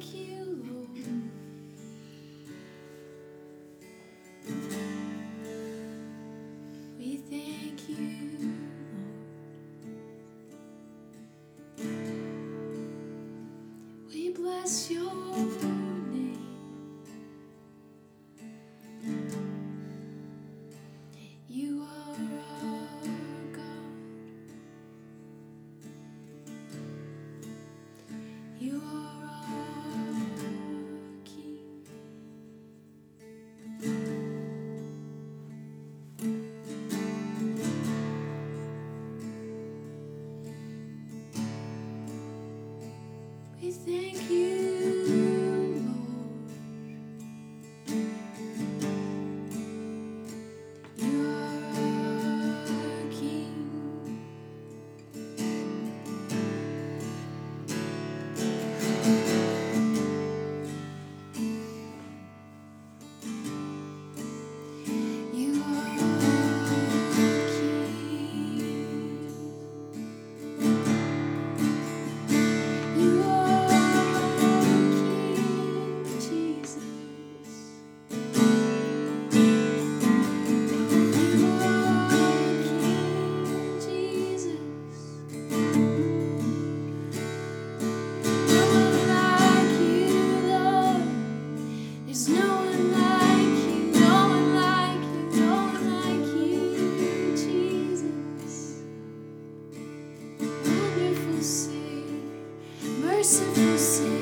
thank you, thank you. se você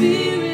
Spirit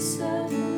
Christ